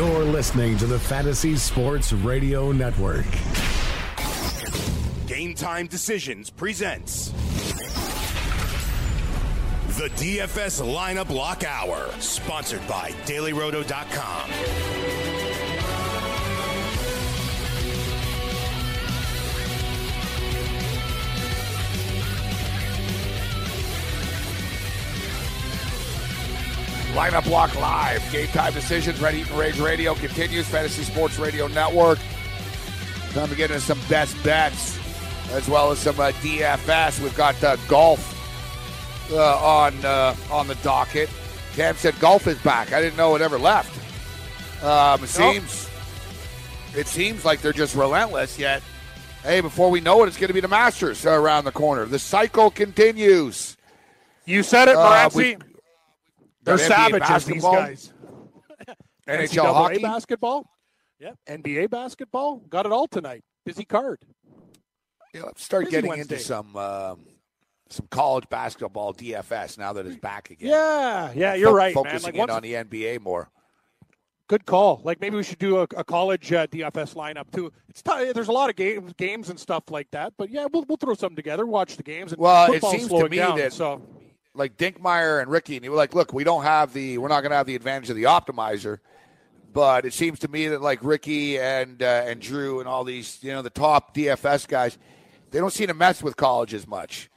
You're listening to the Fantasy Sports Radio Network. Game Time Decisions presents the DFS Lineup Lock Hour, sponsored by DailyRoto.com. Lineup Block Live. Game time decisions. Red Heat and Rage Radio continues. Fantasy Sports Radio Network. Time to get into some best bets as well as some uh, DFS. We've got uh, golf uh, on uh, on the docket. Cam said golf is back. I didn't know it ever left. Um, it seems it seems like they're just relentless. Yet, hey, before we know it, it's going to be the Masters around the corner. The cycle continues. You said it, Uh, Morency. They're NBA savages, these basketball, guys. NHL NCAA hockey. basketball. Yep. NBA basketball. Got it all tonight. Busy card. Yeah, let's start Busy getting Wednesday. into some um, some college basketball DFS now that it's back again. Yeah, yeah, you're Fo- right. Focusing Like in on the NBA more. good call. Like maybe we should do a, a college uh, DFS lineup too. It's t- there's a lot of games, games and stuff like that. But yeah, we'll we'll throw something together. Watch the games. And Well, it seems to me down, that- so Like Dinkmeyer and Ricky, and they were like, "Look, we don't have the, we're not going to have the advantage of the optimizer." But it seems to me that like Ricky and uh, and Drew and all these, you know, the top DFS guys, they don't seem to mess with college as much.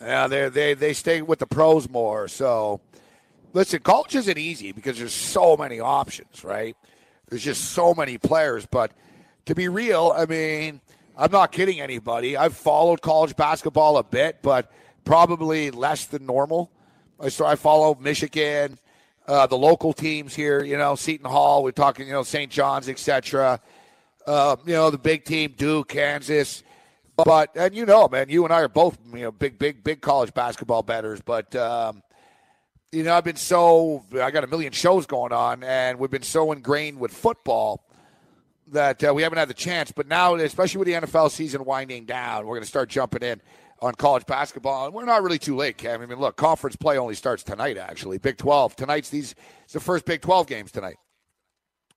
Yeah, they they they stay with the pros more. So, listen, college isn't easy because there's so many options, right? There's just so many players. But to be real, I mean, I'm not kidding anybody. I've followed college basketball a bit, but probably less than normal. I so I follow Michigan, uh, the local teams here. You know, Seton Hall. We're talking, you know, St. John's, etc. Uh, you know, the big team, Duke, Kansas. But and you know, man, you and I are both you know big, big, big college basketball betters. But um, you know, I've been so I got a million shows going on, and we've been so ingrained with football that uh, we haven't had the chance. But now, especially with the NFL season winding down, we're going to start jumping in on college basketball, and we're not really too late, Cam. I mean, look, conference play only starts tonight. Actually, Big Twelve tonight's these it's the first Big Twelve games tonight.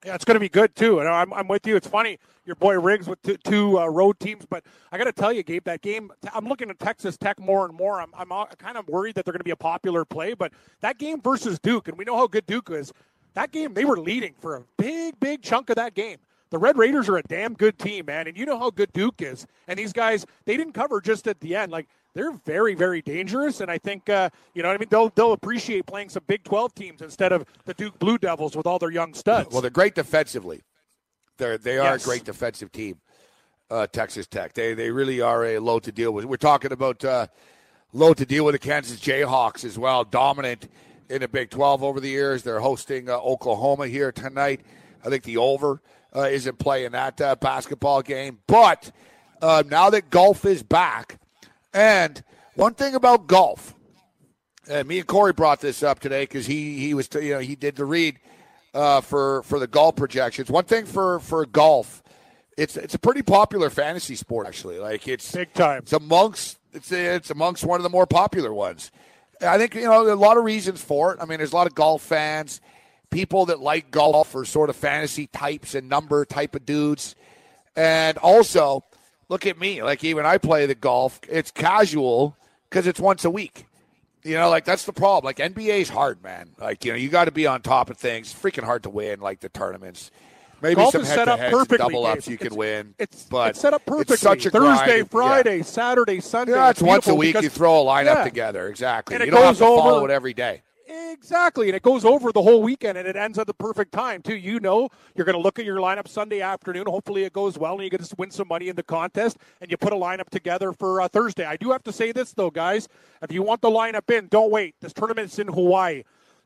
Yeah, it's going to be good too, and I'm, I'm with you. It's funny, your boy Riggs with two, two uh, road teams, but I got to tell you, Gabe, that game. I'm looking at Texas Tech more and more. I'm, I'm kind of worried that they're going to be a popular play, but that game versus Duke, and we know how good Duke is. That game, they were leading for a big, big chunk of that game. The Red Raiders are a damn good team, man, and you know how good Duke is. And these guys, they didn't cover just at the end. Like they're very, very dangerous, and I think uh, you know what I mean. They'll they'll appreciate playing some Big 12 teams instead of the Duke Blue Devils with all their young studs. Well, they're great defensively. They're they are Yes. a great defensive team. Uh, Texas Tech. They they really are a low to deal with. We're talking about uh, low to deal with the Kansas Jayhawks as well. Dominant in the Big 12 over the years. They're hosting uh, Oklahoma here tonight. I think the over uh, isn't playing that uh, basketball game. But uh, now that golf is back, and one thing about golf, and me and Corey brought this up today because he he was you know he did the read uh, for for the golf projections. One thing for for golf, it's it's a pretty popular fantasy sport actually. Like it's big time. It's amongst it's it's amongst one of the more popular ones. I think you know a lot of reasons for it. I mean, there's a lot of golf fans, people that like golf are sort of fantasy types and number type of dudes, and also look at me. Like even I play the golf. It's casual because it's once a week. You know, like that's the problem. Like NBA's hard, man. Like you know, you got to be on top of things. Freaking hard to win, like the tournaments. Maybe Golf some is set up perfectly, double ups you can win. It's but it's set up perfectly. It's such a Thursday, grind. Yeah. Friday, Saturday, Sunday. Yeah, it's once a week. You throw a lineup Yeah. together. Exactly. And you don't have to follow it every day. Exactly, and it goes over the whole weekend, and it ends at the perfect time too. You know, you're going to look at your lineup Sunday afternoon. Hopefully, it goes well, and you get to win some money in the contest, and you put a lineup together for uh, Thursday. I do have to say this though, guys: if you want the lineup in, don't wait. This tournament's in Hawaii.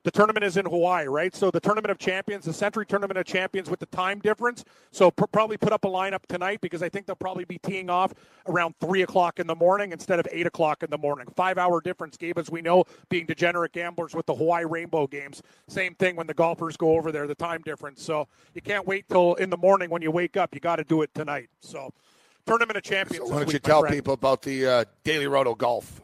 The tournament is in Hawaii, right? So the Tournament of Champions, the Sentry Tournament of Champions with the time difference. So pr- probably put up a lineup tonight because I think they'll probably be teeing off around three o'clock in the morning instead of eight o'clock in the morning. Five hour difference, Gabe, as we know, being degenerate gamblers with the Hawaii Rainbow Games. Same thing when the golfers go over there, the time difference. So you can't wait till in the morning when you wake up. You got to do it tonight. So Tournament of Champions. So why don't you tell friend. people about the uh, Daily Roto Golf?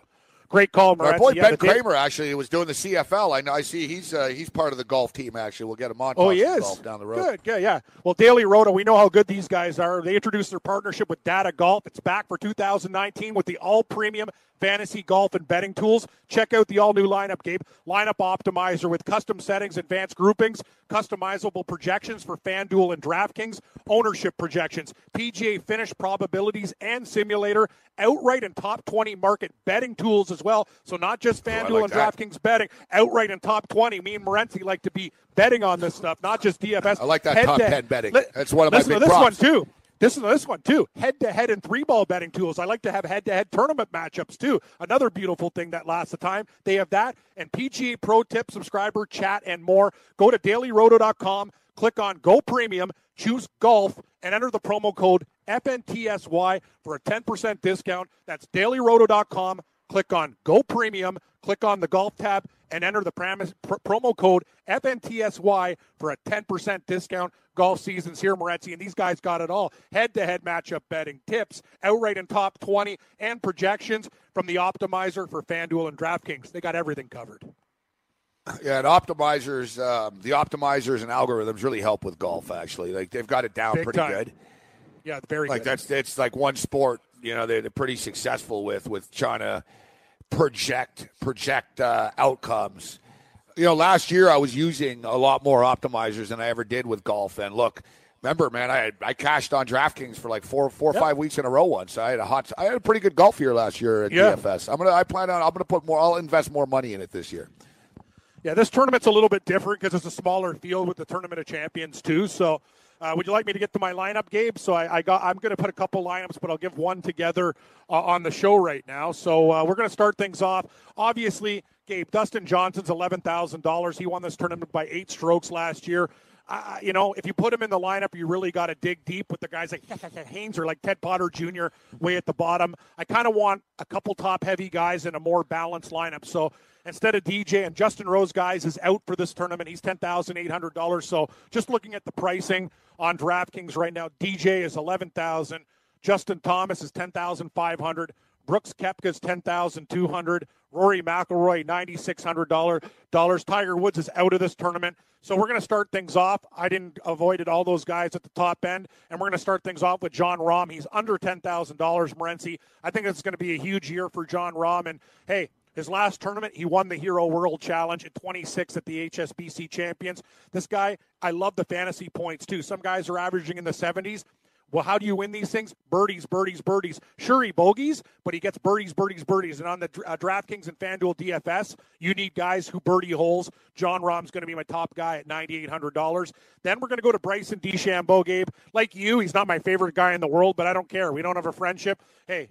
Great call, My Moretz. boy Yeah, Ben day- Kramer actually was doing the CFL. I know. I see he's uh, he's part of the golf team. Actually, we'll get him on. Oh, he is. golf down the road. Good, good, yeah. Well, Daily Roto, we know how good these guys are. They introduced their partnership with Data Golf. It's back for 2019 with the all premium fantasy golf and betting tools. Check out the all new lineup, Gabe. Lineup optimizer with custom settings, advanced groupings, customizable projections for FanDuel and DraftKings, ownership projections, PGA finish probabilities and simulator, outright and top 20 market betting tools as well. So not just Oh, FanDuel like and that. DraftKings betting, outright and top 20. Me and Morency like to be betting on this stuff, not just DFS. I like that Head top 10 betting. That's one of my listen big to this props. one too. This is this one too. Head to head and three ball betting tools. I like to have head to head tournament matchups too. Another beautiful thing that lasts the time. They have that and PGA Pro Tip subscriber chat and more. Go to dailyroto.com, click on Go Premium, choose Golf, and enter the promo code FNTSY for a 10% discount. That's dailyroto.com. Click on Go Premium, click on the Golf tab, and enter the pr- promo code FNTSY for a 10% discount. Golf season's here, Moretti, and these guys got it all. Head-to-head matchup betting, tips, outright and top 20, and projections from the optimizer for FanDuel and DraftKings. They got everything covered. Yeah, and optimizers, um, the optimizers and algorithms really help with golf. Actually, like they've got it down Big pretty time. good. Yeah, it's very Like good. that's it's like one sport. You know, they're, they're pretty successful with with trying to project project uh, outcomes. You know, last year I was using a lot more optimizers than I ever did with golf. And look, remember, man, I I cashed on DraftKings for like four four or Yep. five weeks in a row once. I had a hot. I had a pretty good golf year last year at Yeah. DFS. I'm gonna. I plan on. I'm gonna put more. I'll invest more money in it this year. Yeah, this tournament's a little bit different because it's a smaller field with the Tournament of Champions too. So, uh, would you like me to get to my lineup, Gabe? So I, I got. I'm going to put a couple lineups, but I'll give one together uh, on the show right now. So uh, we're going to start things off. Obviously, Gabe Dustin Johnson's eleven thousand dollars. He won this tournament by eight strokes last year. Uh, you know, if you put him in the lineup, you really got to dig deep with the guys like Haynes or like Ted Potter Jr. way at the bottom. I kind of want a couple top heavy guys in a more balanced lineup. So instead of DJ and Justin Rose guys is out for this tournament. He's ten thousand eight hundred dollars. So just looking at the pricing on DraftKings right now, DJ is eleven thousand. Justin Thomas is ten thousand five hundred. Brooks Koepka's ten thousand two hundred. Rory McIlroy ninety six hundred dollar dollars. Tiger Woods is out of this tournament, so we're going to start things off. I didn't avoided all those guys at the top end, and we're going to start things off with Jon Rahm. He's under ten thousand dollars. Morency. I think it's going to be a huge year for Jon Rahm, and hey. His last tournament, he won the Hero World Challenge at 26 at the HSBC Champions. This guy, I love the fantasy points too. Some guys are averaging in the 70s. Well, how do you win these things? Birdies, birdies, birdies. Sure, he bogeys, but he gets birdies, birdies, birdies. And on the uh, DraftKings and FanDuel DFS, you need guys who birdie holes. Jon Rahm's going to be my top guy at $9,800. Then we're going to go to Bryson DeChambeau, Gabe. Like you, he's not my favorite guy in the world, but I don't care. We don't have a friendship. Hey,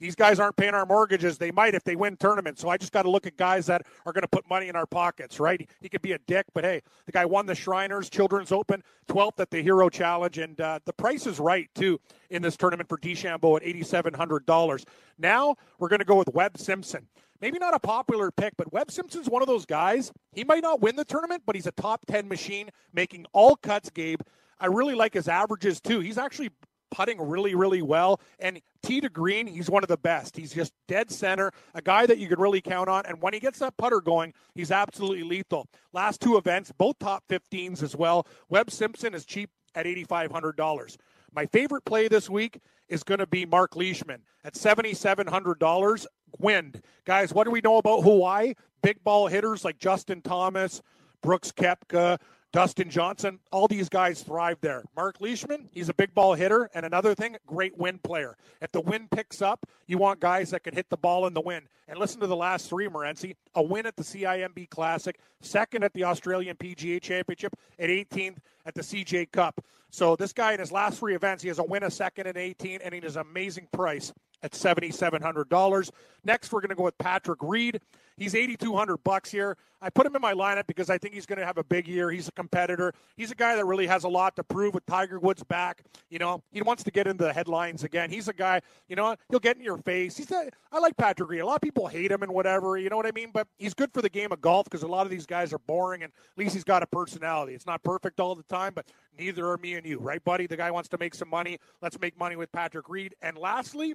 these guys aren't paying our mortgages. They might if they win tournaments. So I just got to look at guys that are going to put money in our pockets, right? He, could be a dick, but hey, the guy won the Shriners Children's Open, 12th at the Hero Challenge, and uh, the price is right too in this tournament for DeChambeau at $8,700. Now we're going to go with Webb Simpson. Maybe not a popular pick, but Webb Simpson's one of those guys. He might not win the tournament, but he's a top 10 machine, making all cuts, Gabe. I really like his averages too. He's actually putting really, really well. And tee to green, he's one of the best. He's just dead center, a guy that you can really count on. And when he gets that putter going, he's absolutely lethal. Last two events, both top 15s as well. Webb Simpson is cheap at $8,500. My favorite play this week is going to be Mark Leishman at $7,700. Wind. Guys, what do we know about Hawaii? Big ball hitters like Justin Thomas, Brooks Koepka, Dustin Johnson, all these guys thrive there. Mark Leishman, he's a big ball hitter. And another thing, great wind player. If the wind picks up, you want guys that can hit the ball in the wind. And listen to the last three, Morency. A win at the CIMB Classic, second at the Australian PGA Championship, at 18th at the CJ Cup. So this guy in his last three events, he has a win, a second, and 18, and he has an amazing price at $7,700. Next, we're going to go with Patrick Reed. He's 8,200 bucks here. I put him in my lineup because I think he's going to have a big year. He's a competitor. He's a guy that really has a lot to prove with Tiger Woods back. You know, he wants to get into the headlines again. He's a guy, you know, he'll get in your face. He's a, I like Patrick Reed. A lot of people hate him and whatever, you know what I mean? But he's good for the game of golf because a lot of these guys are boring and at least he's got a personality. It's not perfect all the time, but neither are me and you, right, buddy? The guy wants to make some money. Let's make money with Patrick Reed. And lastly,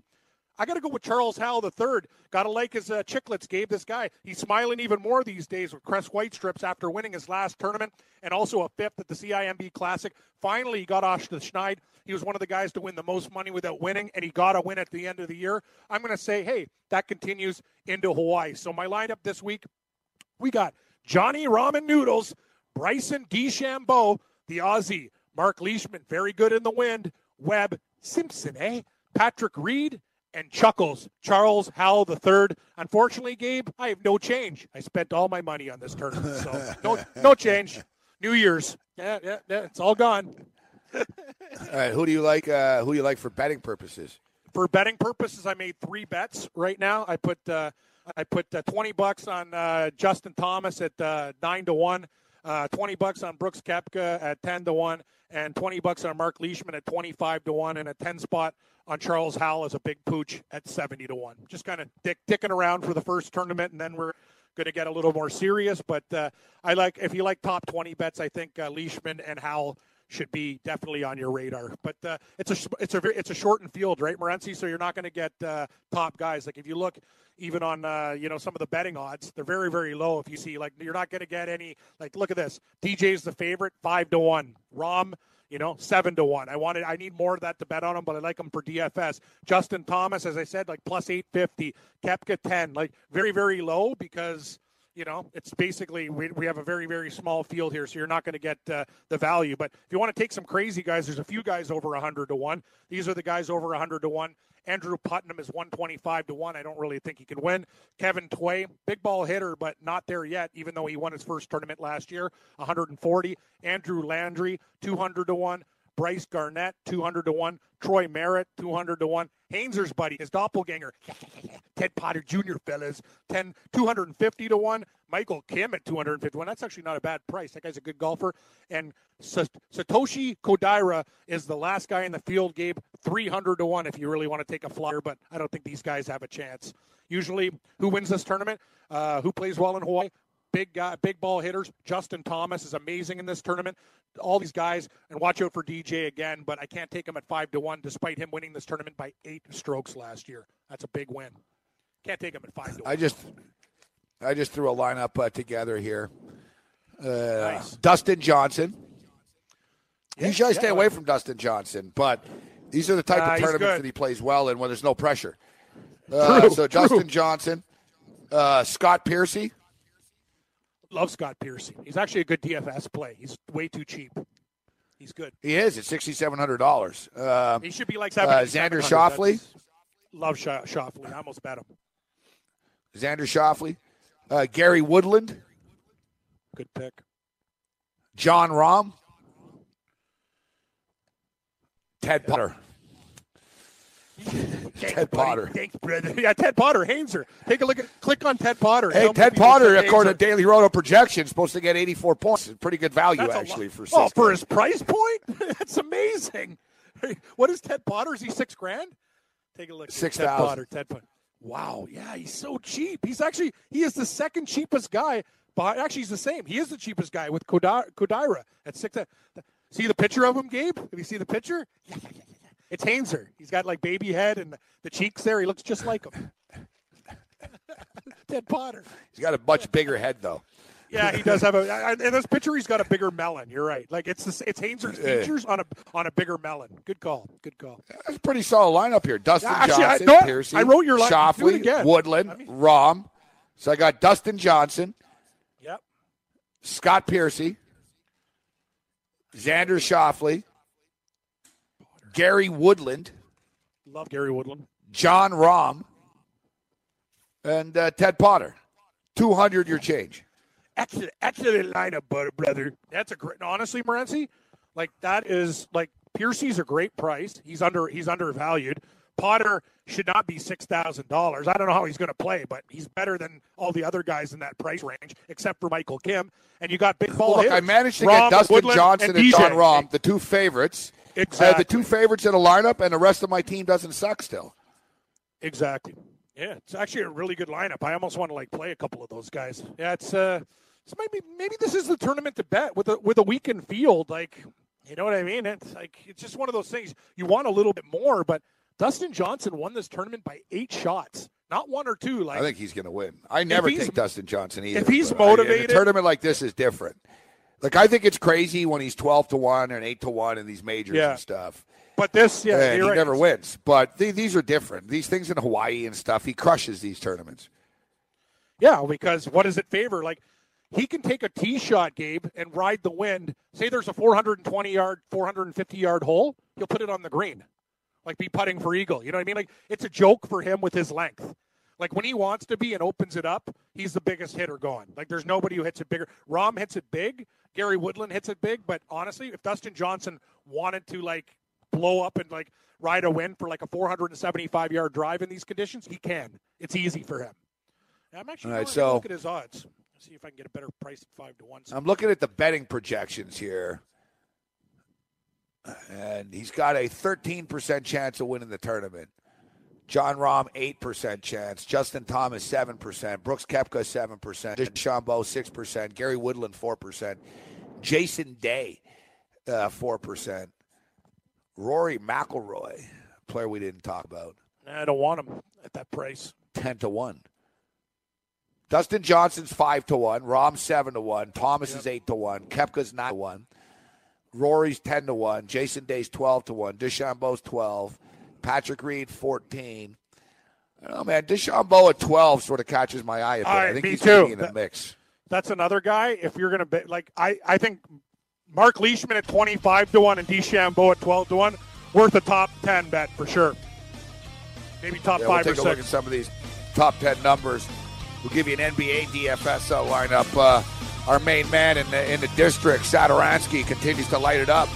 I got to go with Charles Howell the third. Got to like his uh, chicklets, Gabe. This guy, he's smiling even more these days with Crest White strips after winning his last tournament and also a fifth at the CIMB Classic. Finally, he got off the Schneid. He was one of the guys to win the most money without winning, and he got a win at the end of the year. I'm going to say, hey, that continues into Hawaii. So my lineup this week, we got Johnny Ramen Noodles, Bryson DeChambeau, the Aussie, Mark Leishman, very good in the wind, Webb Simpson, eh? Patrick Reed, and Chuckles, Charles Howell III. Unfortunately, Gabe, I have no change. I spent all my money on this tournament, so no, no change. New Year's, yeah, yeah, yeah, it's all gone. all right, who do you like? Uh, who do you like for betting purposes? For betting purposes, I made three bets right now. I put uh, I put uh, twenty bucks on uh, Justin Thomas at uh, nine to one. Uh, 20 bucks on Brooks Koepka at 10 to 1, and 20 bucks on Mark Leishman at 25 to 1, and a 10 spot on Charles Howell as a big pooch at 70 to 1. Just kind of dick, dicking around for the first tournament, and then we're going to get a little more serious. But uh, I like, if you like top 20 bets, I think uh, Leishman and Howell should be definitely on your radar. But uh, it's a it's a it's a shortened field, right, Morency? So you're not going to get uh, top guys. Like if you look even on uh, you know some of the betting odds, they're very very low. If you see like you're not going to get any like look at this. DJ's the favorite, five to one. Rahm. you know, seven to one. I wanted, I need more of that to bet on him, but I like him for DFS. Justin Thomas, as I said, like plus eight fifty. Koepka ten, like very very low because you know it's basically we, we have a very very small field here, so you're not going to get uh, the value. But if you want to take some crazy guys, there's a few guys over hundred to one. These are the guys over hundred to one. Andrew Putnam is 125 to 1. I don't really think he can win. Kevin Tway, big ball hitter, but not there yet, even though he won his first tournament last year, 140. Andrew Landry, 200 to 1. Brice Garnett, 200 to 1. Troy Merritt, 200 to 1. Hainser's buddy, his doppelganger, Ted Potter Jr., fellas, 10, 250 to 1. Michael Kim at 251. That's actually not a bad price. That guy's a good golfer. And Satoshi Kodaira is the last guy in the field, Gabe, 300 to 1 if you really want to take a flyer, but I don't think these guys have a chance. Usually, who wins this tournament? Uh, who plays well in Hawaii? Big guy, big ball hitters. Justin Thomas is amazing in this tournament. All these guys, and watch out for DJ again. But I can't take him at five to one, despite him winning this tournament by eight strokes last year. That's a big win. Can't take him at five to one. I just, I just threw a lineup uh, together here. Uh, Nice. Dustin Johnson. Yeah, Usually I stay yeah, away from Dustin Johnson, but these are the type Uh, of tournaments good. that he plays well in when there's no pressure. Uh, True, so true. Justin Johnson, uh, Scott Piercy, Love Scott Piercy. He's actually a good DFS play. He's way too cheap. He's good. he is at sixty seven hundred dollars. Um, He should be like Uh, seven. Xander Schauffele? Love Scha- Schauffele. I almost bet him. Xander Schauffele, uh, Gary Woodland, Good pick. Jon Rahm, Ted Potter. Ted Potter. Thanks, brother. Yeah, Ted Potter, Hainser. Take a look at, click on Ted Potter. Hey, Ted if you just Potter, according to Daily Roto projections, supposed to get 84 points. Pretty good value, That's actually, for oh, six. for his price point? That's amazing. What is Ted Potter? Is he six grand? Take a look. Six Ted thousand. Potter. Ted Potter. Wow. Yeah, he's so cheap. He's actually he is the second cheapest guy. But actually, he's the same. He is the cheapest guy with Kodaira at six. Uh, see the picture of him, Gabe? Have you seen the picture? Yeah, yeah, yeah. It's Hainser. He's got like baby head and the cheeks there. He looks just like him. Ted Potter. He's got a much bigger head, though. Yeah, he does have a. In this picture, he's got a bigger melon. You're right. Like it's the, it's Hainser's Yeah. features on a on a bigger melon. Good call. Good call. That's a pretty solid lineup here. Dustin Yeah, actually, I- Johnson, no, Piercy, I wrote your line- do it Schauffele, again. Woodland, I mean- Rahm. So I got Dustin Johnson, Yep. Scott Piercy, Xander Schauffele, Gary Woodland, Love Gary Woodland. Jon Rahm, and uh, Ted Potter. 200 your change. Excellent, excellent lineup, brother. brother. That's a great. Honestly, Morency, like that is like Piercy's a great price. He's under he's undervalued, Potter should not be six thousand dollars. I don't know how he's going to play, but he's better than all the other guys in that price range, except for Michael Kim. And you got big ball. Look, I managed to Rahm, get Dustin Woodland, Johnson and, and Jon. Rahm, the two favorites. I have Exactly. the two favorites in the lineup, and the rest of my team doesn't suck still. Exactly. Yeah, it's actually a really good lineup. I almost want to like play a couple of those guys. Yeah, it's uh, so maybe maybe this is the tournament to bet with a with a weakened field. Like, you know what I mean? It's like it's just one of those things. You want a little bit more, but Dustin Johnson won this tournament by eight shots, not one or two. Like, I think he's going to win. I never take Dustin Johnson either. if he's but I- in motivated- a tournament like this is different. Like I think it's crazy when he's twelve to one and eight to one in these majors Yeah. and stuff. but this, yeah, and he right. never wins. But th- these are different. These things in Hawaii and stuff, he crushes these tournaments. Yeah, because what does it favor? Like he can take a tee shot, Gabe, and ride the wind. Say there's a 420 yard, 450 yard hole, he'll put it on the green, like be putting for eagle. You know what I mean? Like it's a joke for him with his length. Like when he wants to be and opens it up, he's the biggest hitter going. Like there's nobody who hits it bigger. Rahm hits it big. Gary Woodland hits it big. But honestly, if Dustin Johnson wanted to like blow up and like ride a win for like a 475 yard drive in these conditions, he can. It's easy for him. I'm actually All right, going to so- look at his odds. See if I can get a better price at five to one. I'm looking at the betting projections here. And he's got a 13% chance of winning the tournament. Jon Rahm, 8% chance. Justin Thomas, 7%. Brooks Koepka, 7%. DeChambeau, 6%. Gary Woodland, 4%. Jason Day, uh, 4%. Rory McIlroy, player we didn't talk about, I don't want him at that price. 10 to 1. Dustin Johnson's 5 to 1. Rahm 7 to 1. Thomas is 8 to 1. Koepka's 9 to 1. Rory's 10 to 1. Jason Day's 12 to 1. DeChambeau's 12. Patrick Reed 14. I don't know, man. DeChambeau at 12 sort of catches my eye a bit. Right, I think he's too. in the mix. That's another guy. If you're going to bet, like I, I think Mark Leishman at 25 to one and DeChambeau at 12 to one, worth a top 10 bet for sure. Maybe top Yeah, we'll five or take a look at some of these top 10 numbers. We'll give you an NBA DFS lineup. Uh, our main man in the, in the district, Satoransky, continues to light it up.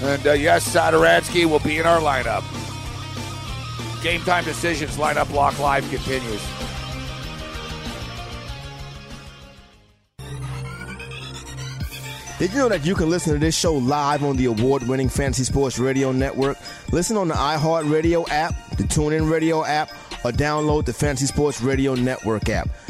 And uh, yes, Satoransky will be in our lineup. Game time decisions, lineup block live continues. Did you know that you can listen to this show live on the award winning Fantasy Sports Radio Network? Listen on the iHeartRadio app, the TuneIn Radio app, or download the Fantasy Sports Radio Network app.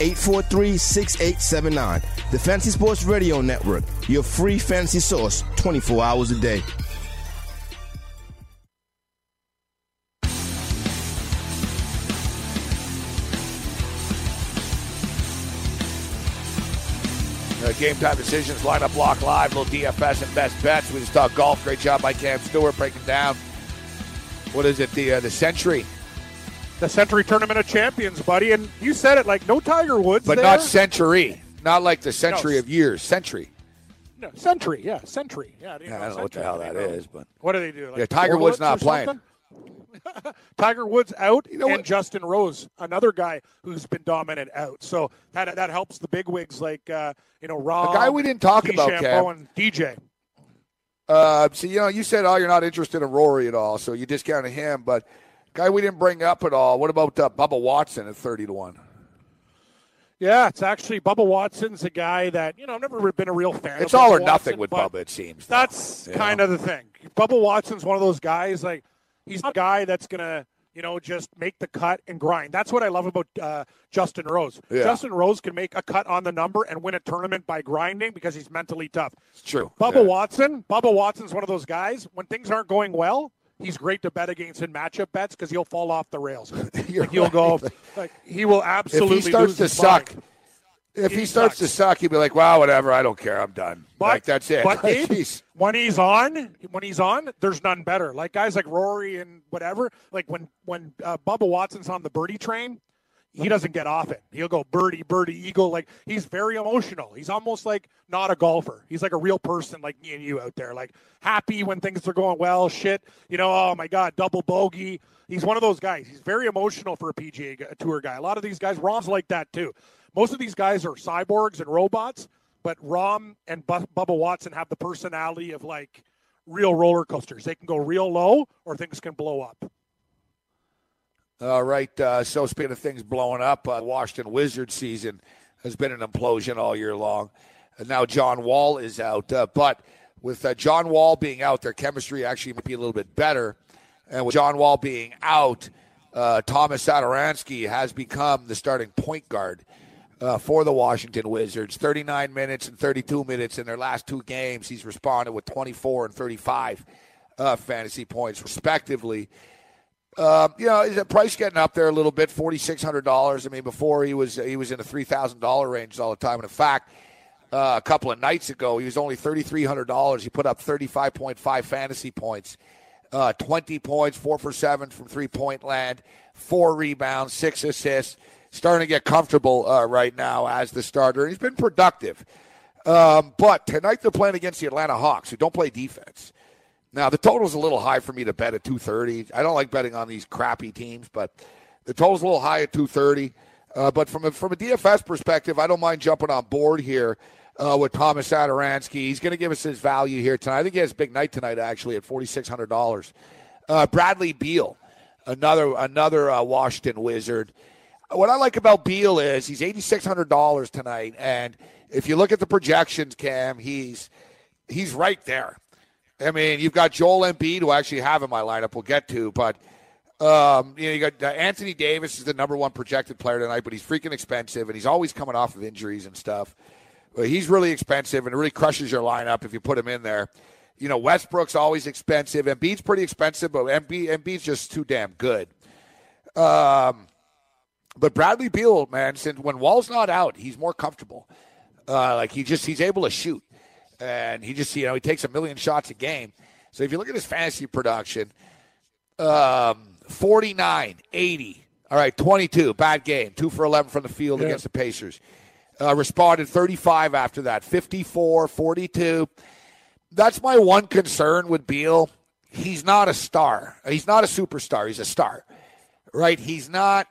843 6879. The Fantasy Sports Radio Network, your free fantasy source 24 hours a day. Uh, game time decisions, lineup block live, little DFS and best bets. We just talked golf. Great job by Cam Stewart breaking down. What is it? The uh, the century, The Century Tournament of Champions, buddy. And you said it like no Tiger Woods, but there. not century. Not like the century No. of years. Century. No, Century, yeah, Century. Yeah, I, didn't I don't know what the hell that know. is, but What do they do? Like Yeah, Tiger Woods not playing. Tiger Woods out, you know and what? Justin Rose, another guy who's been dominant out. So that that helps the big wigs like uh, you know Rahm, guy we didn't talk about, Cam. and DJ. Uh, so you know, you said, "Oh, you're not interested in Rory at all," so you discounted him. But guy we didn't bring up at all. What about uh, Bubba Watson at thirty to one? Yeah, it's actually Bubba Watson's a guy that you know I've never been a real fan. It's all or nothing Watson, with Bubba. It seems. That's Yeah. kind of the thing. Bubba Watson's one of those guys like he's a guy that's gonna you know just make the cut and grind. That's what I love about uh, Justin Rose. Yeah. Justin Rose can make a cut on the number and win a tournament by grinding because he's mentally tough. It's true. Bubba Yeah. Watson, Bubba Watson's one of those guys. When things aren't going well, he's great to bet against in matchup bets because he'll fall off the rails. Like, he'll go like he will absolutely. If he starts to suck, mind. if he, He starts to suck, he'll be like, "Wow, whatever. I don't care. I'm done." But like that's it. But Like, he's- when he's on, when he's on, there's none better. Like guys like Rory and whatever. Like when when uh, Bubba Watson's on the birdie train, he doesn't get off it. He'll go birdie, birdie, eagle. Like he's very emotional. He's almost like not a golfer. He's like a real person, like me and you out there, like happy when things are going well. Shit, you know, oh my god, double bogey. He's one of those guys. He's very emotional for a PGA tour guy. A lot of these guys, Rahm's like that too. Most of these guys are cyborgs and robots, but Rahm and Bubba Watson have the personality of like real roller coasters. They can go real low or things can blow up. All right. Uh, so speaking of things blowing up, uh, Washington Wizards season has been an implosion all year long. And now John Wall is out. Uh, but with uh, John Wall being out, their chemistry actually might be a little bit better. And with John Wall being out, uh, Thomas Satoransky has become the starting point guard uh, for the Washington Wizards. 39 minutes and 32 minutes in their last two games. He's responded with 24 and 35 fantasy points, respectively. Um, you know, is the price getting up there a little bit? Forty six hundred dollars. I mean, before he was he was in the three thousand dollar range all the time. And in fact, uh, a couple of nights ago, he was only thirty three hundred dollars. He put up thirty five point five fantasy points, uh, twenty points, four for seven from three point land, four rebounds, six assists. Starting to get comfortable uh, right now as the starter. He's been productive. Um, but tonight they're playing against the Atlanta Hawks, who don't play defense. Now the total's a little high for me to bet at 230. I don't like betting on these crappy teams, but the total's a little high at 230. Uh, but from a, from a DFS perspective, I don't mind jumping on board here uh, with Thomas Satoransky. He's going to give us his value here tonight. I think he has a big night tonight, actually, at $4,600. Uh, Bradley Beal, another another uh, Washington Wizard. What I like about Beal is he's $8,600 tonight, and if you look at the projections, Cam, he's he's right there. I mean, you've got Joel Embiid, who I actually have in my lineup. We'll get to, but um, you know, you got uh, Anthony Davis is the number one projected player tonight, but he's freaking expensive, and he's always coming off of injuries and stuff. But he's really expensive, and it really crushes your lineup if you put him in there. You know, Westbrook's always expensive. Embiid's pretty expensive, but Embiid, Embiid's just too damn good. Um, but Bradley Beal, man, since when Wall's not out, he's more comfortable. Uh, like he just he's able to shoot and he just you know he takes a million shots a game. So if you look at his fantasy production, um, 49, 80, all right, 22, bad game, two for 11 from the field yeah. against the Pacers. Uh, responded 35 after that, 54, 42. That's my one concern with Beal. He's not a star. He's not a superstar. He's a star, right? He's not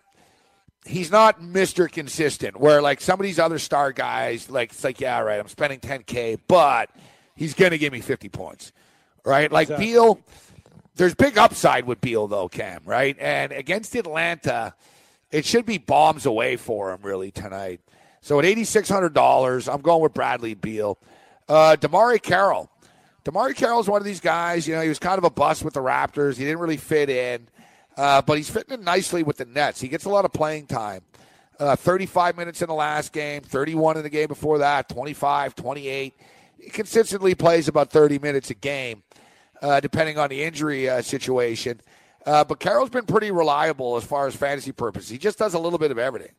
he's not Mr. Consistent, where like some of these other star guys, like it's like, yeah, right, I'm spending 10K, but he's gonna give me 50 points. Right? Like exactly. Beal, there's big upside with Beal though, Cam, right? And against Atlanta, it should be bombs away for him really tonight. So at eighty six hundred dollars, I'm going with Bradley Beal. Uh DeMarre Carroll. DeMarre Carroll is one of these guys, you know, he was kind of a bust with the Raptors. He didn't really fit in. Uh, but he's fitting in nicely with the Nets. He gets a lot of playing time. Uh, 35 minutes in the last game, 31 in the game before that, 25, 28. He consistently plays about 30 minutes a game, uh, depending on the injury uh, situation. Uh, but Carroll's been pretty reliable as far as fantasy purposes. He just does a little bit of everything.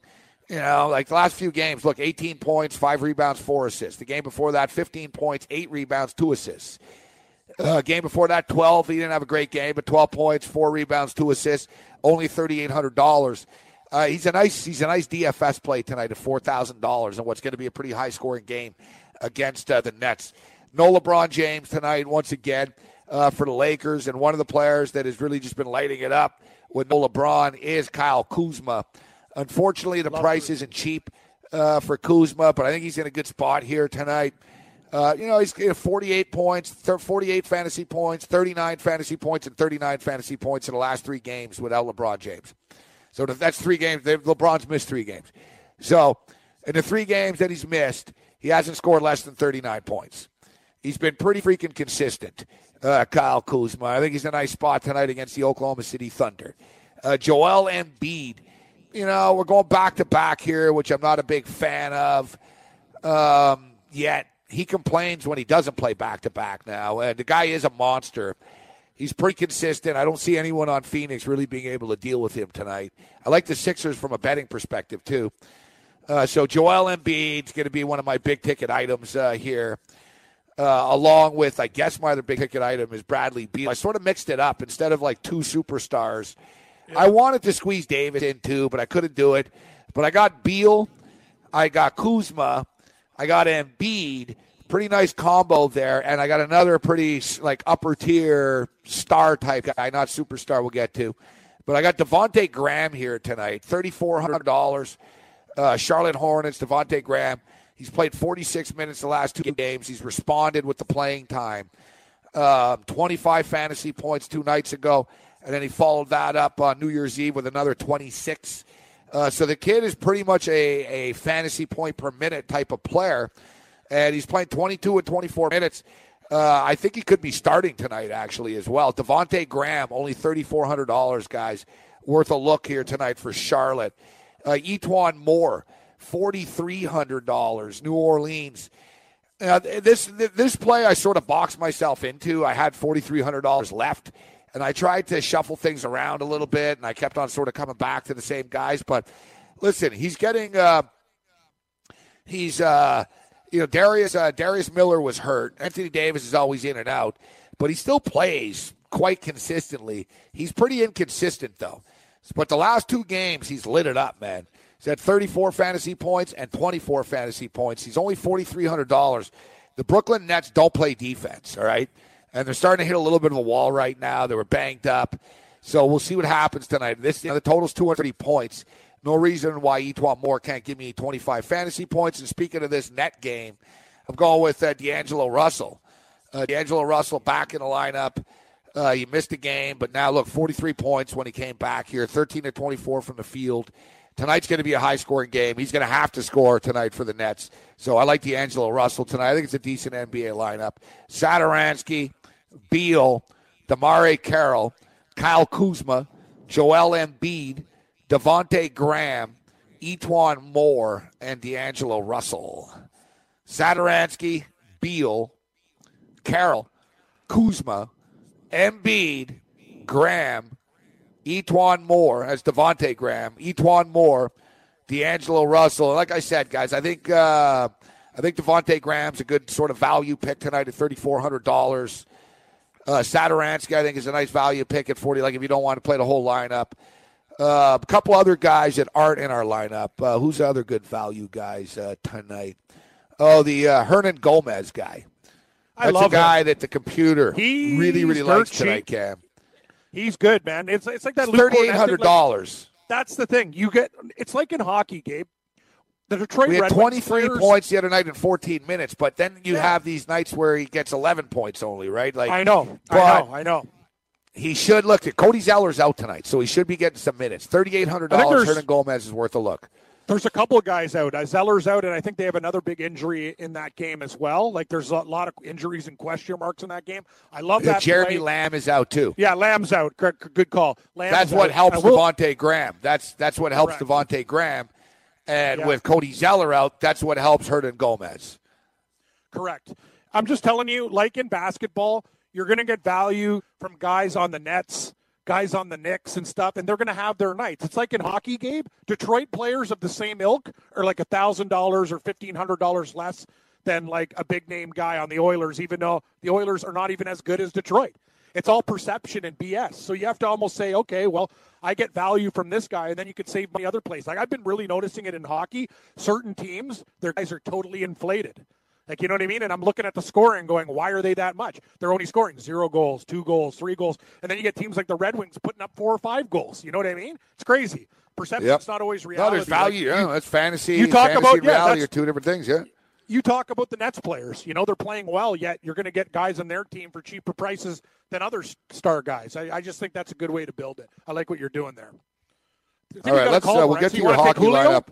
You know, like the last few games, look, 18 points, five rebounds, four assists. The game before that, 15 points, eight rebounds, two assists. Uh, game before that, 12. He didn't have a great game, but 12 points, four rebounds, two assists, only $3,800. Uh, he's a nice he's a nice DFS play tonight at four thousand dollars, and what's going to be a pretty high scoring game against uh, the Nets. No LeBron James tonight once again uh, for the Lakers, and one of the players that has really just been lighting it up with no LeBron is Kyle Kuzma. Unfortunately, the Love price isn't cheap uh, for Kuzma, but I think he's in a good spot here tonight. Uh, you know, he's 48 points, 48 fantasy points, 39 fantasy points, and 39 fantasy points in the last three games without LeBron James. So that's three games. LeBron's missed three games. So in the three games that he's missed, he hasn't scored less than 39 points. He's been pretty freaking consistent, uh, Kyle Kuzma. I think he's in a nice spot tonight against the Oklahoma City Thunder. Uh, Joel Embiid, you know, we're going back to back here, which I'm not a big fan of um, yet he complains when he doesn't play back to back now. And the guy is a monster. He's pretty consistent. I don't see anyone on Phoenix really being able to deal with him tonight. I like the Sixers from a betting perspective, too. Uh, so Joel Embiid's going to be one of my big ticket items uh, here. Uh, along with, I guess, my other big ticket item is Bradley Beal. I sort of mixed it up instead of like two superstars. Yeah. I wanted to squeeze Davis in too, but I couldn't do it. But I got Beal, I got Kuzma, I got Embiid. Pretty nice combo there, and I got another pretty like upper tier star type guy, not superstar. We'll get to, but I got Devonte Graham here tonight, thirty four hundred dollars. Uh, Charlotte Hornets, Devonte Graham. He's played 46 minutes the last two games. He's responded with the playing time. Um, 25 fantasy points two nights ago, and then he followed that up on New Year's Eve with another 26. Uh, so the kid is pretty much a, a fantasy point per minute type of player, and he's playing 22 and 24 minutes. Uh, I think he could be starting tonight, actually, as well. Devonte Graham, only $3,400, guys. Worth a look here tonight for Charlotte. Uh, E'Twaun Moore, $4,300. New Orleans. Uh, this this play I sort of boxed myself into. I had forty three hundred dollars left, and I tried to shuffle things around a little bit, and I kept on sort of coming back to the same guys. But listen, he's getting uh, he's uh, you know Darius uh, Darius Miller was hurt. Anthony Davis is always in and out, but he still plays quite consistently. He's pretty inconsistent though. But the last two games, he's lit it up, man. He's had 34 fantasy points and 24 fantasy points. He's only $4,300. The Brooklyn Nets don't play defense, all right? And they're starting to hit a little bit of a wall right now. They were banged up. So we'll see what happens tonight. This you know, the total's 230 points. No reason why E'Twaun Moore can't give me 25 fantasy points. And speaking of this net game, I'm going with uh, D'Angelo Russell. Uh, D'Angelo Russell back in the lineup. Uh, he missed a game, but now look, 43 points when he came back here, 13 to 24 from the field. Tonight's going to be a high scoring game. He's going to have to score tonight for the Nets. So I like the D'Angelo Russell tonight. I think it's a decent NBA lineup. Satoransky, Beal, DeMarre Carroll, Kyle Kuzma, Joel Embiid, Devonte Graham, E'Twaun Moore, and D'Angelo Russell. Satoransky, Beal, Carroll, Kuzma, Embiid, Graham, E'Twaun Moore as Devonte Graham, E'Twaun Moore, D'Angelo Russell. Like I said, guys, I think uh, I think Devonte Graham's a good sort of value pick tonight at thirty four hundred dollars. Uh, Satoransky, I think, is a nice value pick at forty. Like if you don't want to play the whole lineup, uh, a couple other guys that aren't in our lineup. Uh, who's the other good value guys uh, tonight? Oh, the uh, Hernangomez guy. That's I love a guy him. that the computer He's really, really likes tonight. Cam. He's good, man. It's it's like that. Thirty eight hundred like- dollars. That's the thing. You get. It's like in hockey, Gabe. The Detroit We had Red 23 players- points the other night in 14 minutes, but then you Yeah. have these nights where he gets 11 points only, right? Like I know. I know. I know. he should look. Cody Zeller's out tonight, so he should be getting some minutes. $3,800. I think there's- Hernangomez is worth a look. There's a couple of guys out. Uh, Zeller's out, and I think they have another big injury in that game as well. Like there's a lot of injuries and question marks in that game. I love that. Jeremy play. Lamb is out too. Yeah, Lamb's out. Good, call. Lamb's That's what out. helps will- Devonte Graham. That's that's what helps Correct. Devonte Graham. And Yeah. with Cody Zeller out, that's what helps Hernangomez. Correct. I'm just telling you, like in basketball, you're going to get value from guys on the Nets, guys on the Knicks and stuff, and they're going to have their nights. It's like in hockey, Gabe. Detroit players of the same ilk are like $1,000 or $1,500 less than like a big name guy on the Oilers, even though the Oilers are not even as good as Detroit. It's all perception and BS. So you have to almost say, okay, well, I get value from this guy, and then you could save money other place. Like I've been really noticing it in hockey. Certain teams, their guys are totally inflated. Like, you know what I mean? And I'm looking at the scoring going, why are they that much? They're only scoring zero goals, two goals, three goals. And then you get teams like the Red Wings putting up four or five goals. You know what I mean? It's crazy. Perception's Yep. not always No, reality. there's value. Like, yeah, that's fantasy. you talk fantasy about- and yeah, are two different things. Yeah. you talk about the Nets players. You know, they're playing well, yet you're going to get guys on their team for cheaper prices than other star guys. I, I just think that's a good way to build it. I like what you're doing there. All right, let's. call, Uh, we'll get to you your hockey lineup.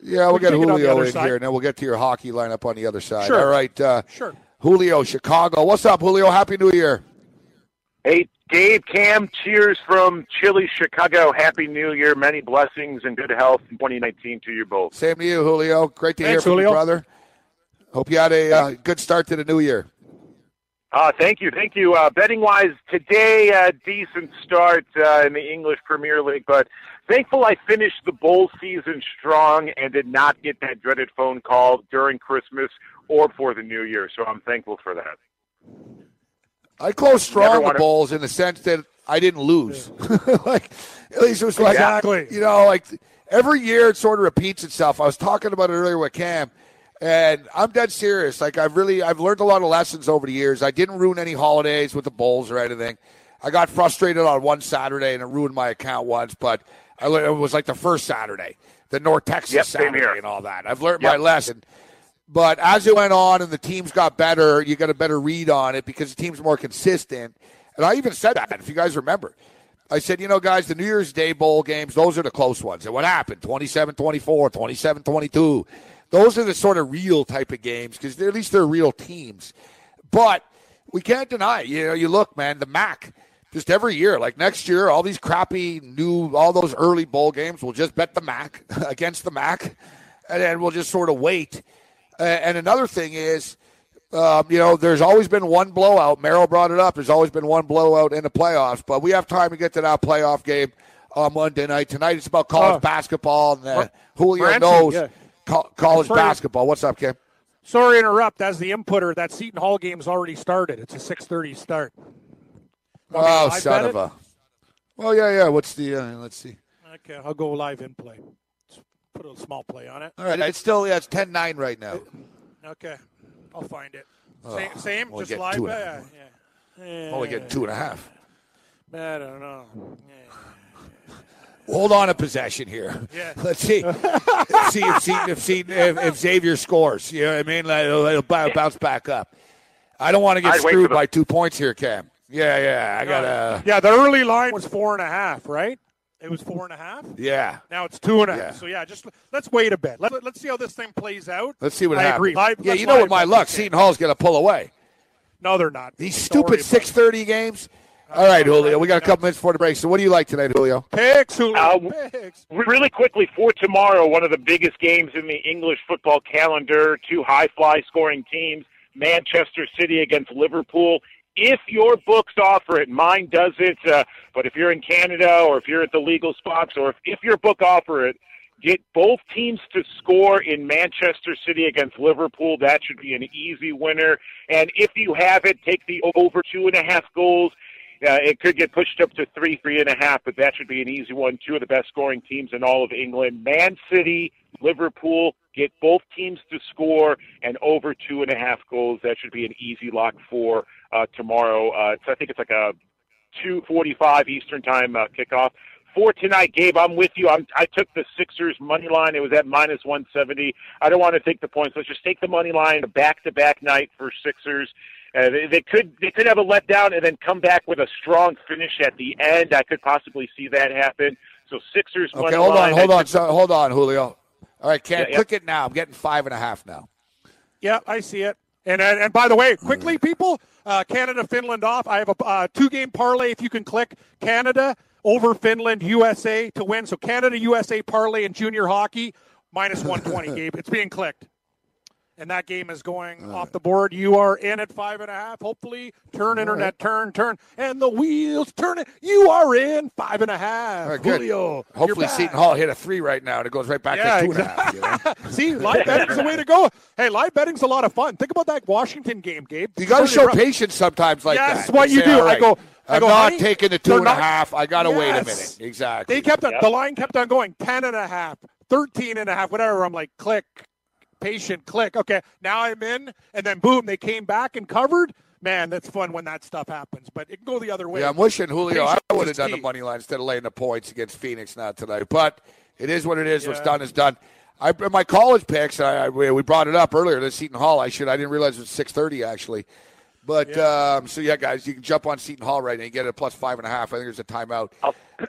Yeah, we'll We get can take it on the Julio in side. here, and then we'll get to your hockey lineup on the other side. Sure. All right. Uh, Sure. Julio, Chicago. What's up, Julio? Happy New Year. Hey, Dave, Cam, cheers from chilly Chicago. Happy New Year. Many blessings and good health in 2019 to you both. Same to you, Julio. Great to hear Thanks, from you, brother. Hope you had a uh, good start to the new year. Uh, thank you. Thank you. Uh, betting wise, today, uh, decent start uh, in the English Premier League, but thankful I finished the bowl season strong and did not get that dreaded phone call during Christmas or for the New Year. So I'm thankful for that. I closed strong Never the wanna- in the sense that I didn't lose. like at least it was like Exactly. you know, like every year it sort of repeats itself. I was talking about it earlier with Cam, and I'm dead serious. Like I've really I've learned a lot of lessons over the years. I didn't ruin any holidays with the bowls or anything. I got frustrated on one Saturday and it ruined my account once, but I, it was like the first Saturday, the North Texas yep, Saturday and all that. I've learned yep. my lesson. But as it went on and the teams got better, you got a better read on it because the team's more consistent. And I even said that, if you guys remember. I said, you know, guys, the New Year's Day bowl games, those are the close ones. And what happened? 27 24, 27 22. Those are the sort of real type of games because at least they're real teams. But we can't deny, you know, you look, man, the MAC, just every year, like next year, all these crappy new, all those early bowl games, we'll just bet the MAC against the MAC. And then we'll just sort of wait. and another thing is, um, you know, there's always been one blowout. Merrill brought it up. There's always been one blowout in the playoffs, but we have time to get to that playoff game on Monday night. Tonight it's about college oh. basketball, and uh, Julio Branson, knows yeah. co- college basketball. What's up, Kim? Sorry to interrupt. As the inputter, that Seton Hall game's already started. It's a 6:30 start. Oh, son of a. Well, yeah, yeah. What's the? Uh, let's see. Okay, I'll go live in play. put a small play on it. All right, it's still yeah, it's 10-9 right now. Okay. I'll find it. Same, oh, same just live. Two yeah, yeah. Only getting two and a half. I don't know. Yeah. Hold on a possession here. Yeah. Let's see. Let's see if, if, if, if, Xavier scores. You know what I mean? It'll, it'll bounce back up. I don't want to get I'd screwed by two points here, Cam. Yeah, yeah. I got to. Yeah, the early line was four and a half, right? It was four and a half. Yeah. Now it's two and a half. Yeah. So yeah, just let's wait a bit. Let, us see how this thing plays out. Let's see what happens. I happens. Agree. Live, yeah, you know what my luck. Seton Hall's going to pull away. No, they're not. These stupid six thirty games. All right, Julio. We got a couple minutes before the break. So, what do you like tonight, Julio? Picks, Julio. Uh, Picks. Really quickly for tomorrow, one of the biggest games in the English football calendar. Two high fly scoring teams. Manchester City against Liverpool if your books offer it. Mine doesn't, uh, but if you're in Canada or if you're at the legal spots or if, if your book offer it, get both teams to score in Manchester City against Liverpool. That should be an easy winner. And if you have it, take the over two and a half goals. Uh, it could get pushed up to three, three and a half, but that should be an easy one. Two of the best scoring teams in all of England. Man City, Liverpool, get both teams to score and over two and a half goals. That should be an easy lock for uh, tomorrow. Uh, so I think it's like a 2:45 Eastern time uh, kickoff. For tonight, Gabe, I'm with you. I'm, I took the Sixers money line. It was at minus 170. I don't want to take the points. Let's just take the money line. A back-to-back night for Sixers. Uh, they, they could they could have a letdown and then come back with a strong finish at the end. I could possibly see that happen. So Sixers. Okay, hold on, hold on, so, hold on, Julio. All right, can't yeah, click yeah. it now. I'm getting five and a half now. Yeah, I see it. And and, and by the way, quickly, people, uh, Canada Finland off. I have a uh, two game parlay. If you can click Canada over Finland, USA to win. So Canada USA parlay in junior hockey minus one twenty. Gabe, it's being clicked and that game is going off the board. You are in at five and a half. Hopefully, turn internet, right. turn, turn, and the wheels turn it. You are in five and a half. Right. Julio, Hopefully, Seton Hall hit a three right now, and it goes right back yeah, to two exactly. and a half. You know? See, live betting's the way to go. Hey, live betting's a lot of fun. Think about that Washington game, Gabe. You got to show rough. patience sometimes like yes, that. Yes, what you, do. Right. I go. I I'm go, not taking the two and not, a half. I got to yes. wait a minute. Exactly. They kept on, yep. the line kept on going 10 and a half, 13 and a half, whatever. I'm like, click, patient click. Okay, now I'm in, and then boom, they came back and covered. Man, that's fun when that stuff happens, but it can go the other way. Yeah, I'm wishing Julio. Patient I would have done key. the money line instead of laying the points against Phoenix not tonight. But it is what it is. Yeah. What's done is done. I my college picks. I, I, we brought it up earlier. The Seton Hall. I should. I didn't realize it was six thirty actually. But yeah. Um, so yeah, guys, you can jump on Seton Hall right now and get it plus five and a half. I think there's a timeout.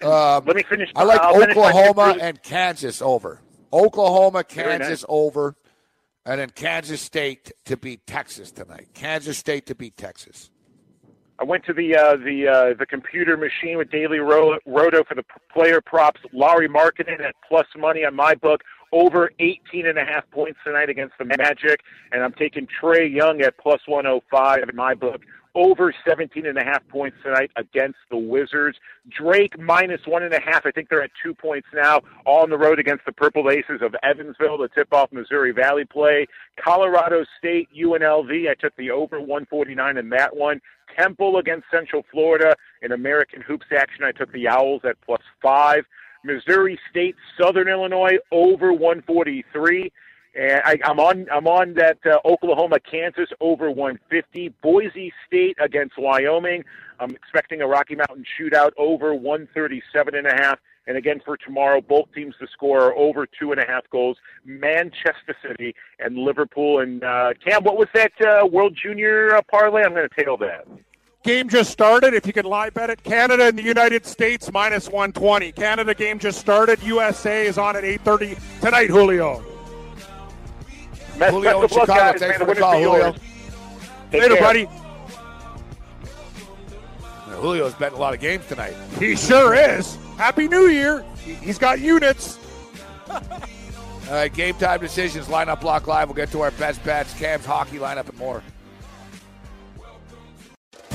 Um, let me finish. I like I'll Oklahoma and Kansas over. Oklahoma, Kansas nice. over and then Kansas State to beat Texas tonight. Kansas State to beat Texas. I went to the uh, the uh, the computer machine with Daily Roto for the player props. Lauri Markkanen at plus money on my book over 18 and a half points tonight against the Magic, and I'm taking Trae Young at plus 105 in my book over 17 and a half points tonight against the Wizards. Drake minus one and a half. I think they're at two points now, on the road against the Purple Aces of Evansville, the tip off Missouri Valley play. Colorado State, UNLV. I took the over 149 in that one. Temple against Central Florida in American Hoops action. I took the Owls at plus five. Missouri State, Southern Illinois over 143. And I, I'm on I'm on that uh, Oklahoma Kansas over 150. Boise State against Wyoming. I'm expecting a Rocky Mountain shootout over 137 and a half. And again for tomorrow, both teams to score over two and a half goals. Manchester City and Liverpool. And uh, Cam, what was that uh, World Junior uh, parlay? I'm going to tail that. Game just started. If you can lie bet it, Canada and the United States minus 120. Canada game just started. USA is on at 8:30 tonight. Julio. Best, Julio best in Chicago. guys. Thanks Man, for the the call, Julio. Later, care. buddy. Julio's betting a lot of games tonight. He sure is. Happy New Year. He- He's got units. All right, game time decisions, lineup block live. We'll get to our best bets, Cam's hockey lineup, and more.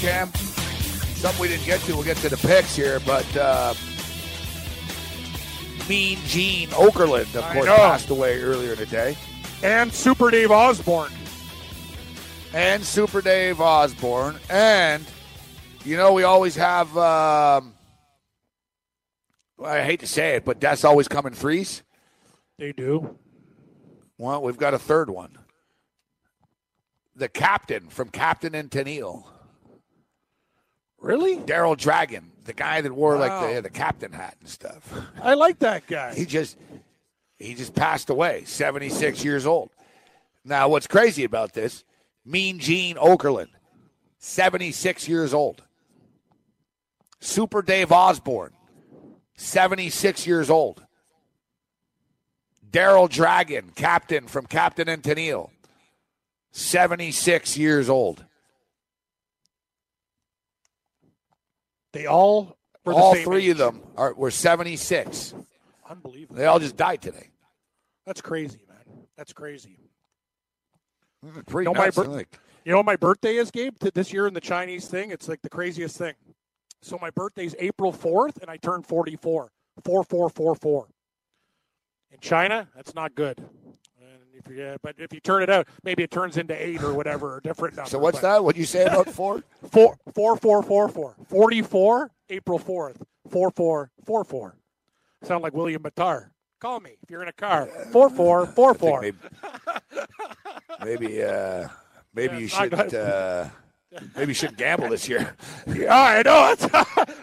Cam, something we didn't get to. We'll get to the picks here, but uh, Mean Gene Okerlund, of I course, know. passed away earlier today. And Super Dave Osborne. and Super Dave Osborne, and you know we always have, um, I hate to say it, but that's always come in threes. They do. Well, we've got a third one. The captain from Captain and Tennille. Really? Daryl Dragon, the guy that wore like the the captain hat and stuff. I like that guy. He just he just passed away, 76 years old. Now, what's crazy about this? Mean Gene Okerlund, 76 years old. Super Dave Osborne, 76 years old. Daryl Dragon, captain from Captain and Tennille, 76 years old. They all were All three age. of them are were 76. Unbelievable. They all just died today. That's crazy, man. That's crazy. Pretty know, my bir-? You know what my birthday is, Gabe? This year in the Chinese thing, it's like the craziest thing. So my birthday's April 4th, and I turn 44. 4444. In China, that's not good. If you, but if you turn it out, maybe it turns into eight or whatever, a different number. So what's but that? What you say about four? Four, four, four, four, four. 44, April 4th. 4444. Sound like William Matar. Call me if you're in a car. 4444. Maybe, maybe, uh, maybe Yeah, you shouldn't. Uh, maybe you shouldn't gamble this year. Yeah, I know.